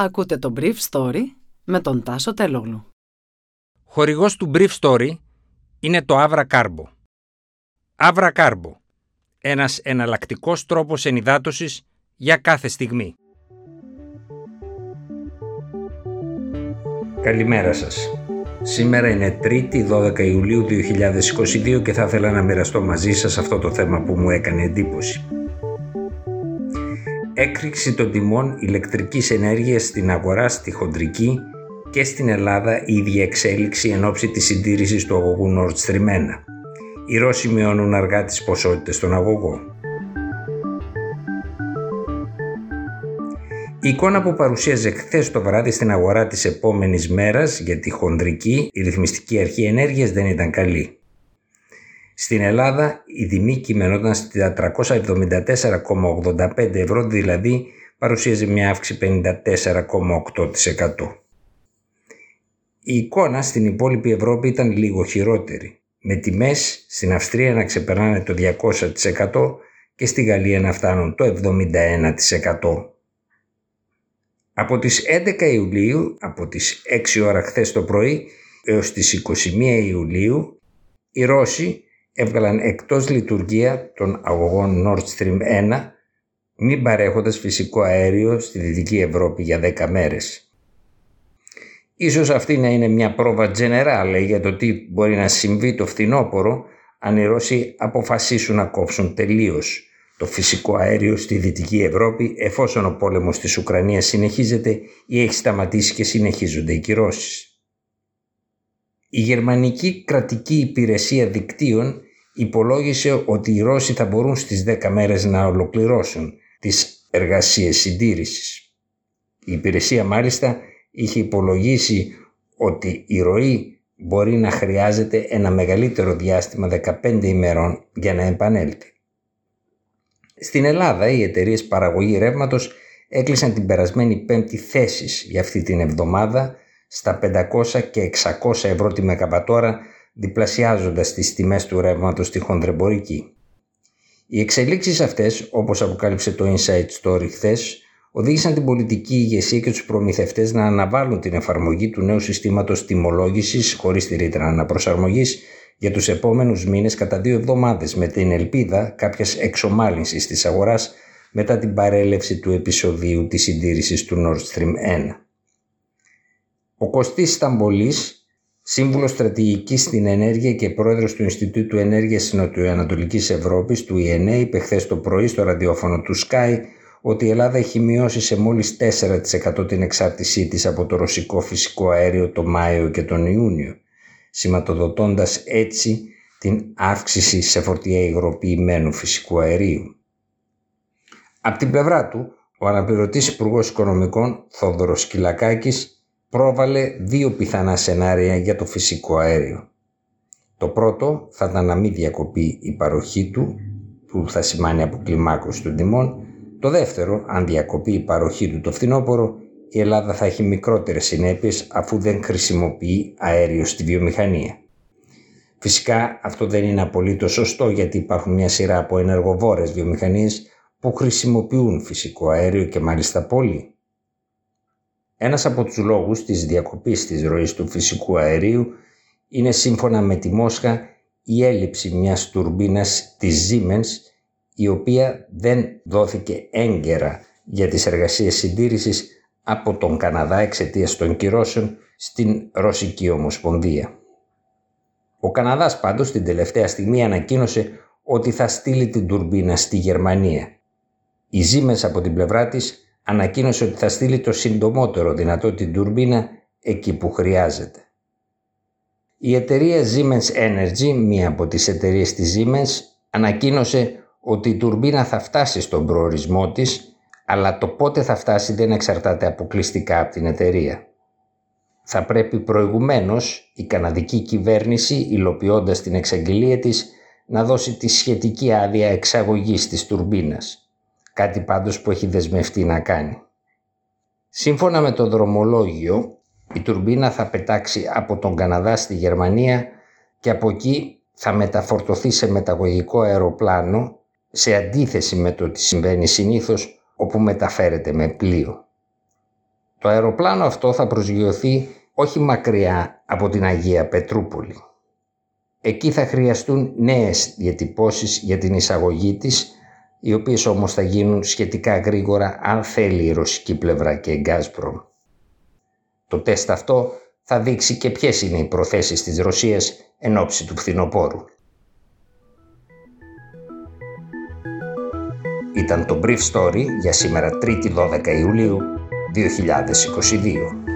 Ακούτε το Brief Story με τον Τάσο Τελόγλου. Χορηγός του Brief Story είναι το Avra Carbo. Avra Carbo. Ένας εναλλακτικός τρόπος ενυδάτωσης για κάθε στιγμή. Καλημέρα σας. Σήμερα είναι 3η 12 Ιουλίου 2022 και θα ήθελα να μοιραστώ μαζί σας αυτό το θέμα που μου έκανε εντύπωση έκρηξη των τιμών ηλεκτρικής ενέργειας στην αγορά στη χοντρική και στην Ελλάδα η ίδια εξέλιξη εν ώψη της συντήρησης του αγωγού Nord Stream 1. Οι Ρώσοι μειώνουν αργά τις ποσότητες στον αγωγό. Η εικόνα που παρουσίαζε χθες το βράδυ στην αγορά της επόμενης μέρας για τη χοντρική, η ρυθμιστική αρχή ενέργειας δεν ήταν καλή. Στην Ελλάδα η τιμή κειμενόταν στα 374,85 ευρώ, δηλαδή παρουσίαζε μια αύξηση 54,8%. Η εικόνα στην υπόλοιπη Ευρώπη ήταν λίγο χειρότερη, με τιμές στην Αυστρία να ξεπερνάνε το 200% και στη Γαλλία να φτάνουν το 71%. Από τις 11 Ιουλίου, από τις 6 ώρα χθες το πρωί έως τις 21 Ιουλίου, οι Ρώσοι έβγαλαν εκτός λειτουργία των αγωγών Nord Stream 1 μη παρέχοντας φυσικό αέριο στη Δυτική Ευρώπη για 10 μέρες. Ίσως αυτή να είναι μια πρόβα generale για το τι μπορεί να συμβεί το φθινόπωρο αν οι Ρώσοι αποφασίσουν να κόψουν τελείως το φυσικό αέριο στη Δυτική Ευρώπη εφόσον ο πόλεμος της Ουκρανίας συνεχίζεται ή έχει σταματήσει και συνεχίζονται οι κυρώσεις. Η Γερμανική Κρατική Υπηρεσία Δικτύων υπολόγισε ότι οι Ρώσοι θα μπορούν στις 10 μέρες να ολοκληρώσουν τις εργασίες συντήρησης. Η υπηρεσία μάλιστα είχε υπολογίσει ότι η ροή μπορεί να χρειάζεται ένα μεγαλύτερο διάστημα 15 ημερών για να επανέλθει. Στην Ελλάδα οι εταιρείες παραγωγή ρεύματος έκλεισαν την περασμένη πέμπτη θέσεις για αυτή την εβδομάδα στα 500 και 600 ευρώ τη μεγαπατόρα διπλασιάζοντας τις τιμές του ρεύματος στη χονδρεμπορική. Οι εξελίξεις αυτές, όπως αποκάλυψε το Insight Story χθες, οδήγησαν την πολιτική ηγεσία και τους προμηθευτές να αναβάλουν την εφαρμογή του νέου συστήματος τιμολόγησης χωρίς τη ρήτρα αναπροσαρμογής για τους επόμενους μήνες κατά δύο εβδομάδες με την ελπίδα κάποιας εξομάλυνσης της αγοράς μετά την παρέλευση του επεισοδίου της συντήρησης του Nord Stream 1. Ο Κωστής Σταμπολής, Σύμβουλος Στρατηγικής στην Ενέργεια και πρόεδρος του Ινστιτούτου Ενέργειας Νοτιοανατολική Ευρώπης, του ΙΕΝΕ, είπε χθες το πρωί στο ραδιόφωνο του Sky ότι η Ελλάδα έχει μειώσει σε μόλις 4% την εξάρτησή της από το ρωσικό φυσικό αέριο το Μάιο και τον Ιούνιο, σηματοδοτώντας έτσι την αύξηση σε φορτία υγροποιημένου φυσικού αερίου. Από την πλευρά του, ο αναπληρωτής Υπουργός Οικονομικών Θόδωρος Κυλακάκης πρόβαλε δύο πιθανά σενάρια για το φυσικό αέριο. Το πρώτο θα ήταν να μην διακοπεί η παροχή του, που θα σημαίνει αποκλιμάκωση των τιμών. Το δεύτερο, αν διακοπεί η παροχή του το φθινόπωρο, η Ελλάδα θα έχει μικρότερες συνέπειες αφού δεν χρησιμοποιεί αέριο στη βιομηχανία. Φυσικά αυτό δεν είναι απολύτως σωστό γιατί υπάρχουν μια σειρά από ενεργοβόρες βιομηχανίες που χρησιμοποιούν φυσικό αέριο και μάλιστα πολύ. Ένας από τους λόγους της διακοπής της ροής του φυσικού αερίου είναι σύμφωνα με τη Μόσχα η έλλειψη μιας τουρμπίνας της Siemens η οποία δεν δόθηκε έγκαιρα για τις εργασίες συντήρησης από τον Καναδά εξαιτίας των κυρώσεων στην Ρωσική Ομοσπονδία. Ο Καναδάς πάντως την τελευταία στιγμή ανακοίνωσε ότι θα στείλει την τουρμπίνα στη Γερμανία. Η Siemens από την πλευρά της ανακοίνωσε ότι θα στείλει το συντομότερο δυνατό την τουρμπίνα εκεί που χρειάζεται. Η εταιρεία Siemens Energy, μία από τις εταιρείες της Siemens, ανακοίνωσε ότι η τουρμπίνα θα φτάσει στον προορισμό της, αλλά το πότε θα φτάσει δεν εξαρτάται αποκλειστικά από την εταιρεία. Θα πρέπει προηγουμένως η καναδική κυβέρνηση, υλοποιώντας την εξαγγελία της, να δώσει τη σχετική άδεια εξαγωγής της τουρμπίνας κάτι πάντως που έχει δεσμευτεί να κάνει. Σύμφωνα με το δρομολόγιο, η τουρμπίνα θα πετάξει από τον Καναδά στη Γερμανία και από εκεί θα μεταφορτωθεί σε μεταγωγικό αεροπλάνο σε αντίθεση με το τι συμβαίνει συνήθως όπου μεταφέρεται με πλοίο. Το αεροπλάνο αυτό θα προσγειωθεί όχι μακριά από την Αγία Πετρούπολη. Εκεί θα χρειαστούν νέες διατυπώσεις για την εισαγωγή της, οι οποίες όμως θα γίνουν σχετικά γρήγορα αν θέλει η ρωσική πλευρά και η Γκάσπρομ. Το τεστ αυτό θα δείξει και ποιες είναι οι προθέσεις της Ρωσίας εν ώψη του φθινοπόρου. Ήταν το Brief Story για σήμερα 3η 12 Ιουλίου 2022.